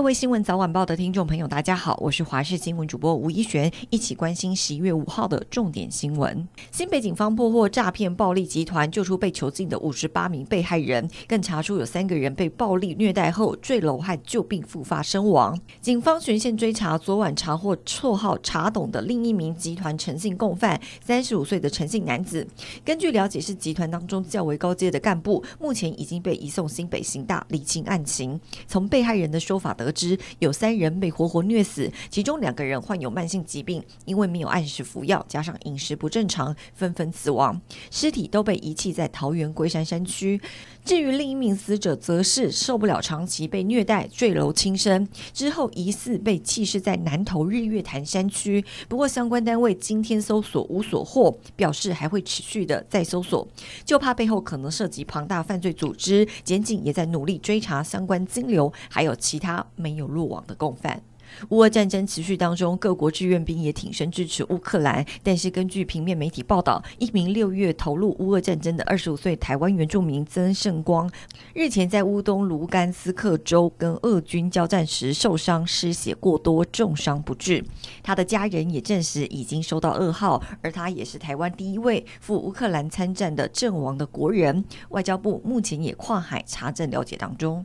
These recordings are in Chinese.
各位新闻早晚报的听众朋友，大家好，我是华视新闻主播吴一璇，一起关心十一月五号的重点新闻。新北警方破获诈骗暴力集团，救出被囚禁的五十八名被害人，更查出有三个人被暴力虐待后坠楼和旧病复发身亡。警方全线追查，昨晚查获绰号“查董”的另一名集团诚信共犯，三十五岁的诚信男子。根据了解，是集团当中较为高阶的干部，目前已经被移送新北刑大理清案情。从被害人的说法得知有三人被活活虐死，其中两个人患有慢性疾病，因为没有按时服药，加上饮食不正常，纷纷死亡。尸体都被遗弃在桃园龟山山区。至于另一名死者，则是受不了长期被虐待，坠楼轻生，之后疑似被弃尸在南投日月潭山区。不过相关单位今天搜索无所获，表示还会持续的再搜索，就怕背后可能涉及庞大犯罪组织。检警也在努力追查相关金流，还有其他没有落网的共犯。乌俄战争持续当中，各国志愿兵也挺身支持乌克兰。但是根据平面媒体报道，一名六月投入乌俄战争的二十五岁台湾原住民曾胜光，日前在乌东卢甘斯克州跟俄军交战时受伤，失血过多，重伤不治。他的家人也证实已经收到噩耗，而他也是台湾第一位赴乌克兰参战的阵亡的国人。外交部目前也跨海查证了解当中。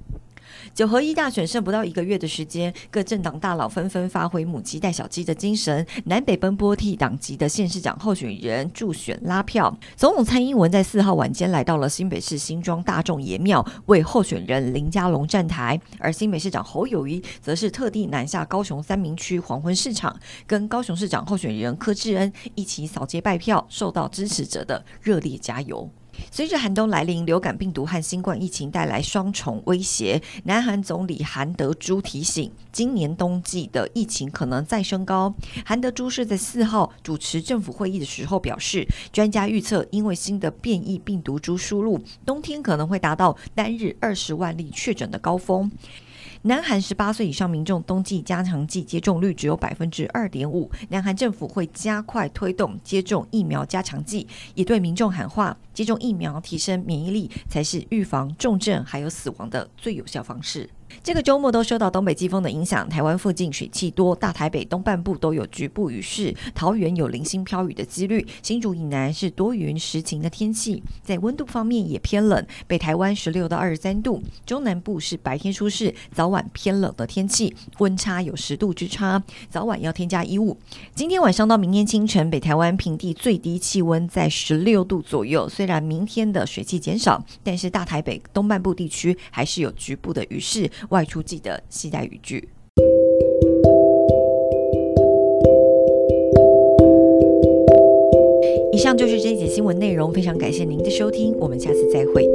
九合一大选剩不到一个月的时间，各政党大佬纷纷发挥母鸡带小鸡的精神，南北奔波替党籍的县市长候选人助选拉票。总统蔡英文在四号晚间来到了新北市新庄大众爷庙，为候选人林佳龙站台；而新北市长侯友谊则是特地南下高雄三民区黄昏市场，跟高雄市长候选人柯志恩一起扫街拜票，受到支持者的热烈加油。随着寒冬来临，流感病毒和新冠疫情带来双重威胁。南韩总理韩德洙提醒，今年冬季的疫情可能再升高。韩德洙是在四号主持政府会议的时候表示，专家预测，因为新的变异病毒株输入，冬天可能会达到单日二十万例确诊的高峰。南韩十八岁以上民众冬季加强剂接种率只有百分之二点五，南韩政府会加快推动接种疫苗加强剂，也对民众喊话：接种疫苗提升免疫力才是预防重症还有死亡的最有效方式。这个周末都受到东北季风的影响，台湾附近水汽多，大台北东半部都有局部雨势，桃园有零星飘雨的几率，新竹以南是多云时晴的天气。在温度方面也偏冷，北台湾十六到二十三度，中南部是白天舒适，早晚偏冷的天气，温差有十度之差，早晚要添加衣物。今天晚上到明天清晨，北台湾平地最低气温在十六度左右，虽然明天的水汽减少，但是大台北东半部地区还是有局部的雨势。外出记得携带雨具。以上就是这一节新闻内容，非常感谢您的收听，我们下次再会。